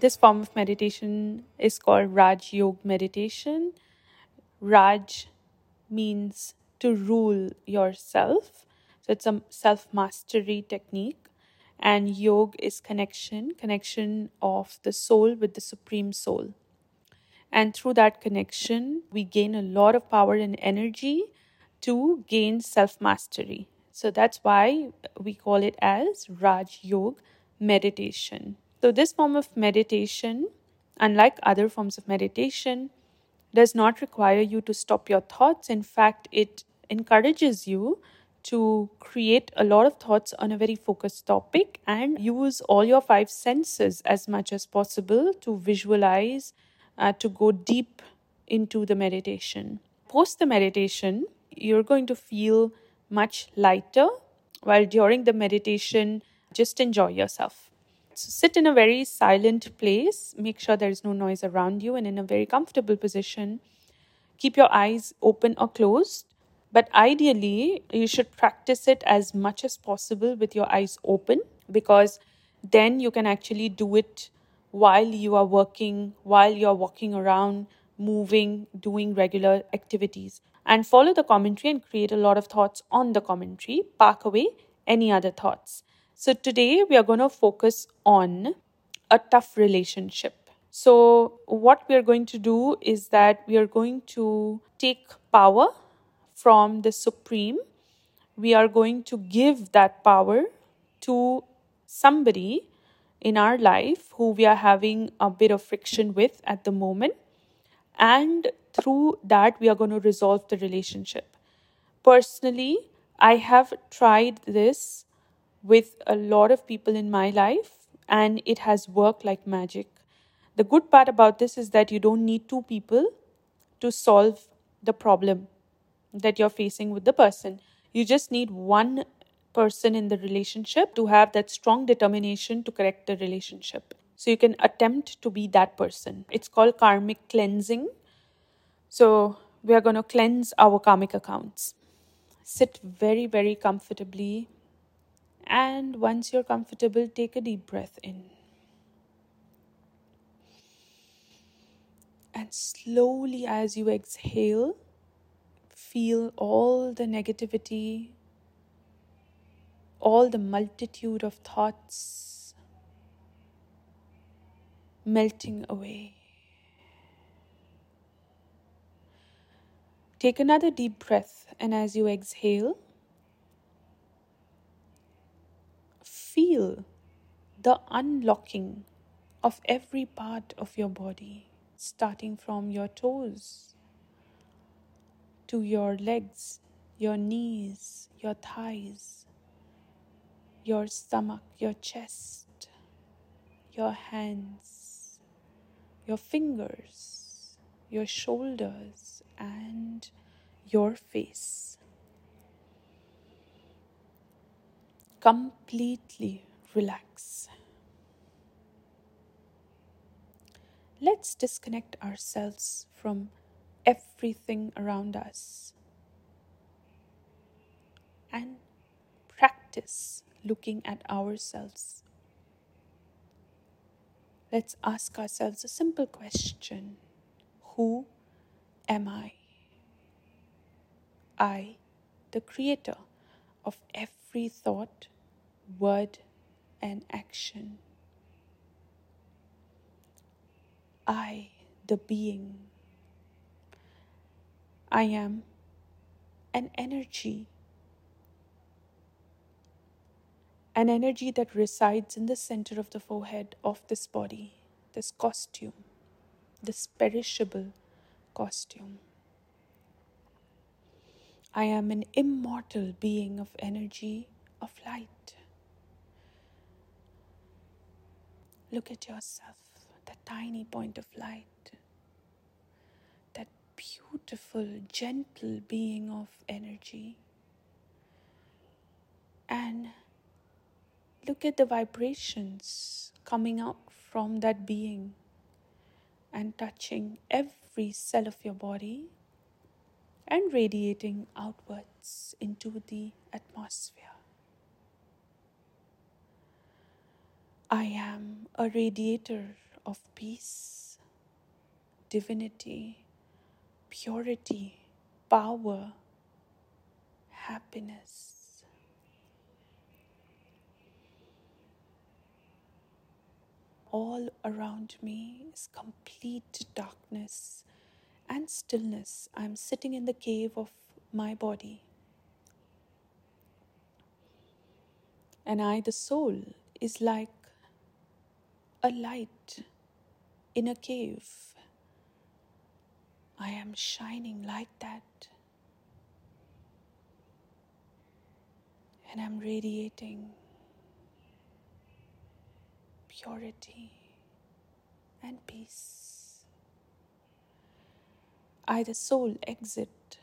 This form of meditation is called Raj Yoga meditation. Raj means to rule yourself. So it's a self mastery technique. And yoga is connection, connection of the soul with the supreme soul. And through that connection, we gain a lot of power and energy to gain self mastery. So that's why we call it as Raj Yoga meditation. So, this form of meditation, unlike other forms of meditation, does not require you to stop your thoughts. In fact, it encourages you to create a lot of thoughts on a very focused topic and use all your five senses as much as possible to visualize, uh, to go deep into the meditation. Post the meditation, you're going to feel much lighter, while during the meditation, just enjoy yourself. Sit in a very silent place. Make sure there is no noise around you and in a very comfortable position. Keep your eyes open or closed. But ideally, you should practice it as much as possible with your eyes open because then you can actually do it while you are working, while you're walking around, moving, doing regular activities. And follow the commentary and create a lot of thoughts on the commentary. Park away any other thoughts. So, today we are going to focus on a tough relationship. So, what we are going to do is that we are going to take power from the Supreme. We are going to give that power to somebody in our life who we are having a bit of friction with at the moment. And through that, we are going to resolve the relationship. Personally, I have tried this with a lot of people in my life, and it has worked like magic. The good part about this is that you don't need two people to solve the problem that you're facing with the person. You just need one person in the relationship to have that strong determination to correct the relationship. So you can attempt to be that person. It's called karmic cleansing. So we are going to cleanse our karmic accounts. Sit very, very comfortably and once you're comfortable, take a deep breath in. And slowly, as you exhale, feel all the negativity, all the multitude of thoughts melting away. Take another deep breath, and as you exhale, feel the unlocking of every part of your body, starting from your toes to your legs, your knees, your thighs, your stomach, your chest, your hands, your fingers, your shoulders, and your face. Completely relax. Let's disconnect ourselves from everything around us and practice looking at ourselves. Let's ask ourselves a simple question Who am I? I, the creator of every thought, word, and action. I, the being, I am an energy, an energy that resides in the center of the forehead of this body, this costume, this perishable costume. I am an immortal being of energy, of light. Look at yourself, that tiny point of light, that beautiful, gentle being of energy. And look at the vibrations coming out from that being and touching every cell of your body and radiating outwards into the atmosphere. I am a radiator of peace, divinity, purity, power, happiness. All around me is complete darkness and stillness. I'm sitting in the cave of my body. And I, the soul, is like a light in a cave. I am shining like that. And I'm radiating purity and peace. I, the soul, exit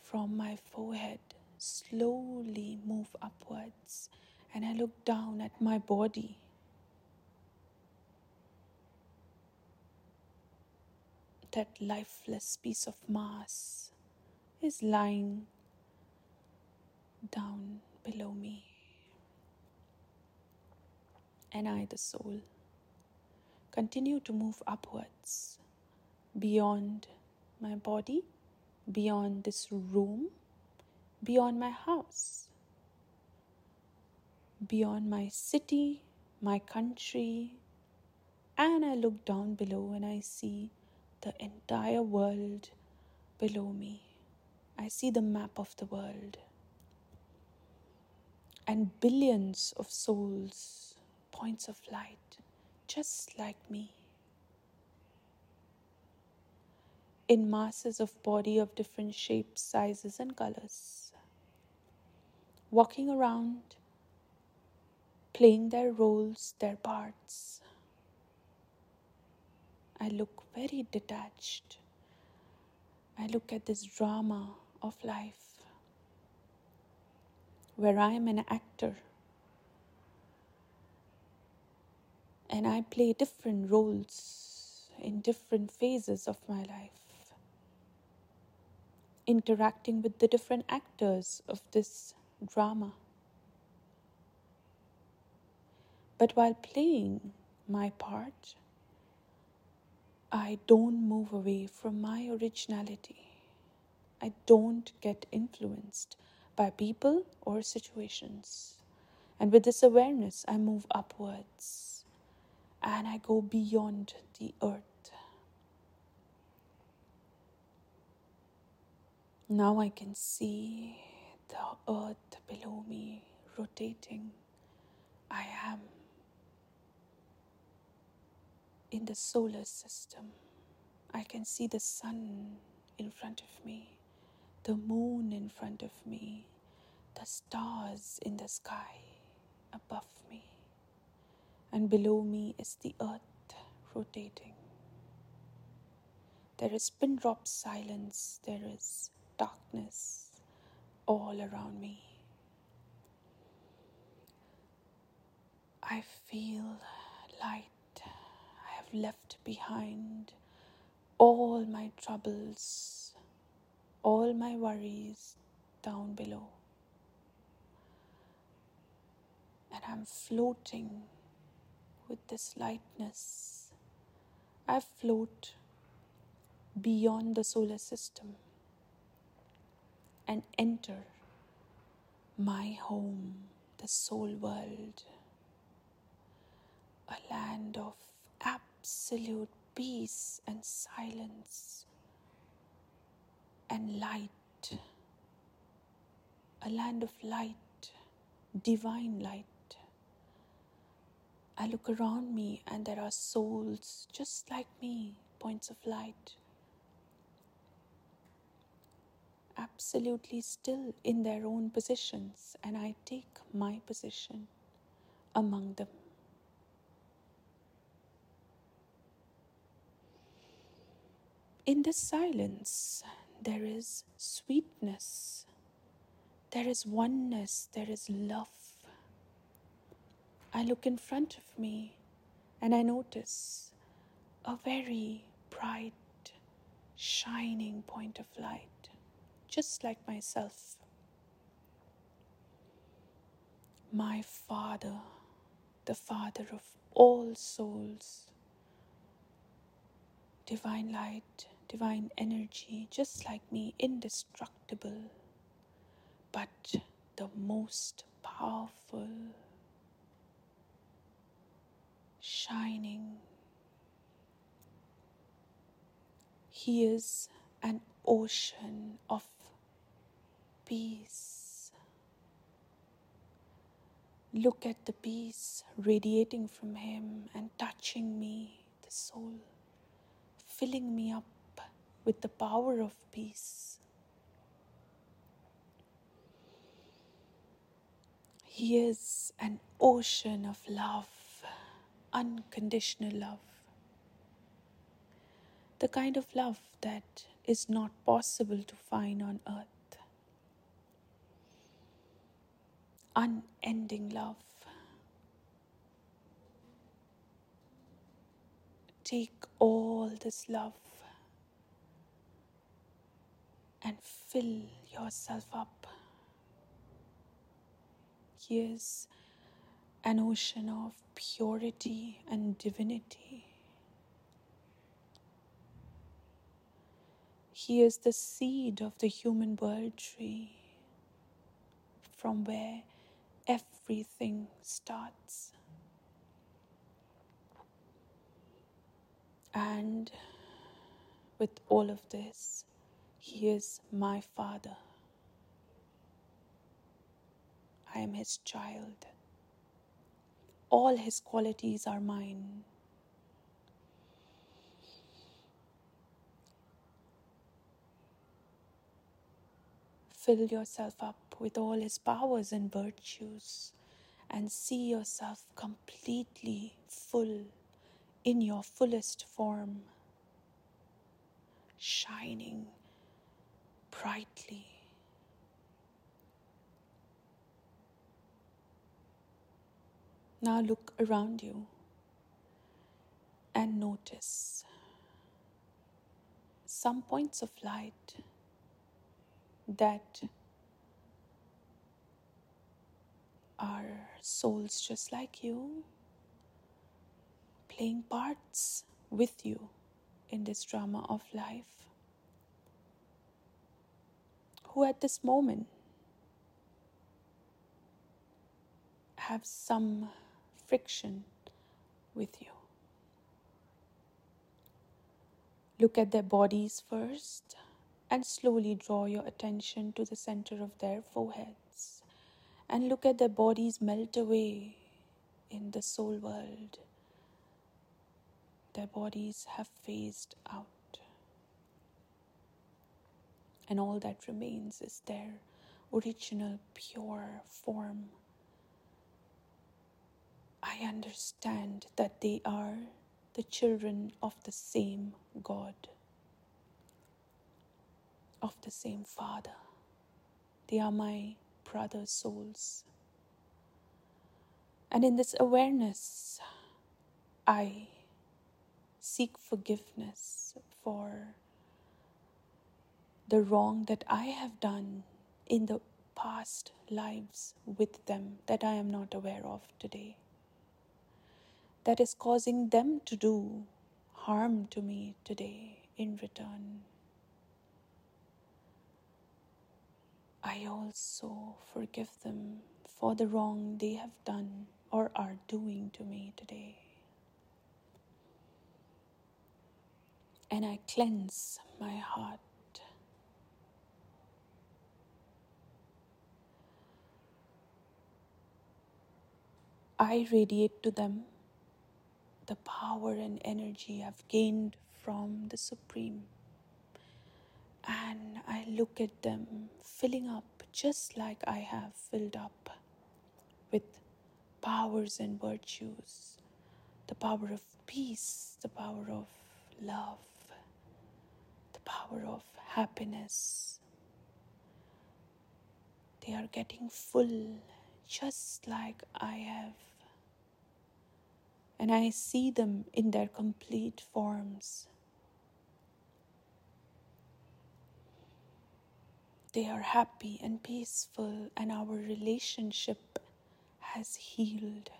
from my forehead, slowly move upwards, and I look down at my body. That lifeless piece of mass is lying down below me. And I, the soul, continue to move upwards beyond my body, beyond this room, beyond my house, beyond my city, my country, and I look down below and I see the entire world below me. I see the map of the world and billions of souls, points of light, just like me. In masses of body of different shapes, sizes, and colors, walking around, playing their roles, their parts. I look very detached. I look at this drama of life where I am an actor and I play different roles in different phases of my life, interacting with the different actors of this drama. But while playing my part, I don't move away from my originality. I don't get influenced by people or situations. And with this awareness, I move upwards and I go beyond the earth. Now I can see the earth below me rotating. I am in the solar system. I can see the sun in front of me the moon in front of me, the stars in the sky above me, and below me is the earth rotating. There is pin drop silence, there is darkness all around me. I feel light. I have left behind all my troubles all my worries down below. And I'm floating with this lightness. I float beyond the solar system and enter my home, the soul world, a land of absolute peace and silence and light, a land of light, divine light. I look around me and there are souls just like me, points of light, absolutely still in their own positions, and I take my position among them. In this silence, there is sweetness, there is oneness, there is love. I look in front of me and I notice a very bright, shining point of light, just like myself. My Father, the Father of all souls, divine light, divine energy, just like me, indestructible, but the most powerful, shining. He is an ocean of peace. Look at the peace radiating from him and touching me, the soul filling me up with the power of peace. He is an ocean of love, unconditional love. The kind of love that is not possible to find on earth. Unending love. Take all this love and fill yourself up. Here's an ocean of purity and divinity. Here's the seed of the human world tree from where everything starts. And with all of this, He is my Father. I am His child. All His qualities are mine. Fill yourself up with all His powers and virtues and see yourself completely full in your fullest form, shining brightly. Now look around you and notice some points of light that are souls just like you playing parts with you in this drama of life, who at this moment have some friction with you. Look at their bodies first and slowly draw your attention to the center of their foreheads and look at their bodies melt away in the soul world their bodies have phased out. And all that remains is their original pure form. I understand that they are the children of the same God, of the same Father. They are my brother souls. And in this awareness, I seek forgiveness for the wrong that I have done in the past lives with them that I am not aware of today. That is causing them to do harm to me today in return. I also forgive them for the wrong they have done or are doing to me today. and I cleanse my heart. I radiate to them the power and energy I've gained from the Supreme. And I look at them filling up just like I have filled up with powers and virtues the power of peace, the power of love, the power of happiness. They are getting full just like I have. And I see them in their complete forms. They are happy and peaceful, and our relationship has healed.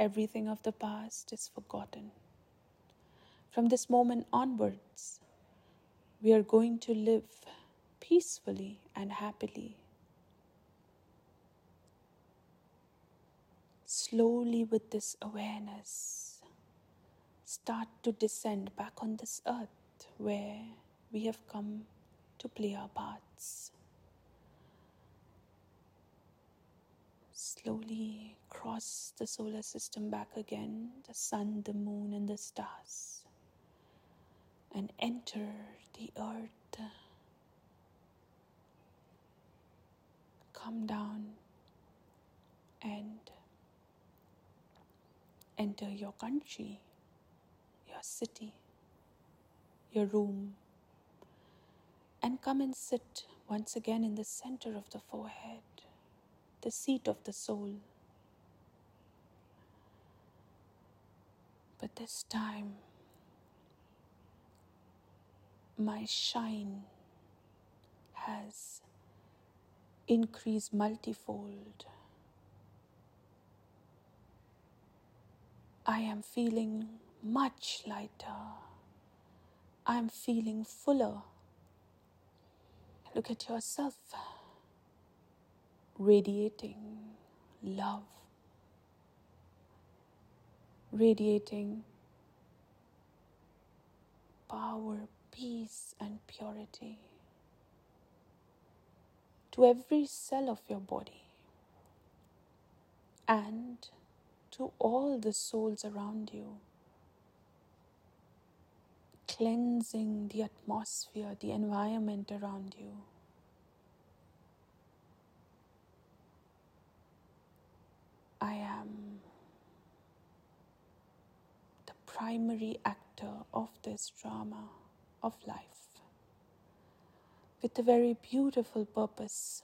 Everything of the past is forgotten From this moment onwards, we are going to live peacefully and happily. Slowly, with this awareness, start to descend back on this earth where we have come to play our parts. Slowly cross the solar system back again, the sun, the moon, and the stars, and enter the earth. Come down and enter your country, your city, your room, and come and sit once again in the center of the forehead, the seat of the soul. But this time, my shine has increased multifold. I am feeling much lighter. I am feeling fuller. Look at yourself radiating love, radiating power, peace, and purity to every cell of your body and to all the souls around you, cleansing the atmosphere, the environment around you. I am the primary actor of this drama of life with a very beautiful purpose.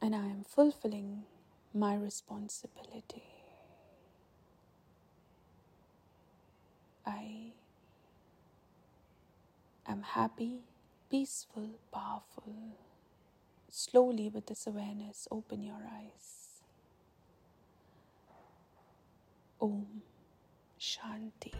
And I am fulfilling my responsibility. I am happy, peaceful, powerful. Slowly, with this awareness, open your eyes. Om Shanti.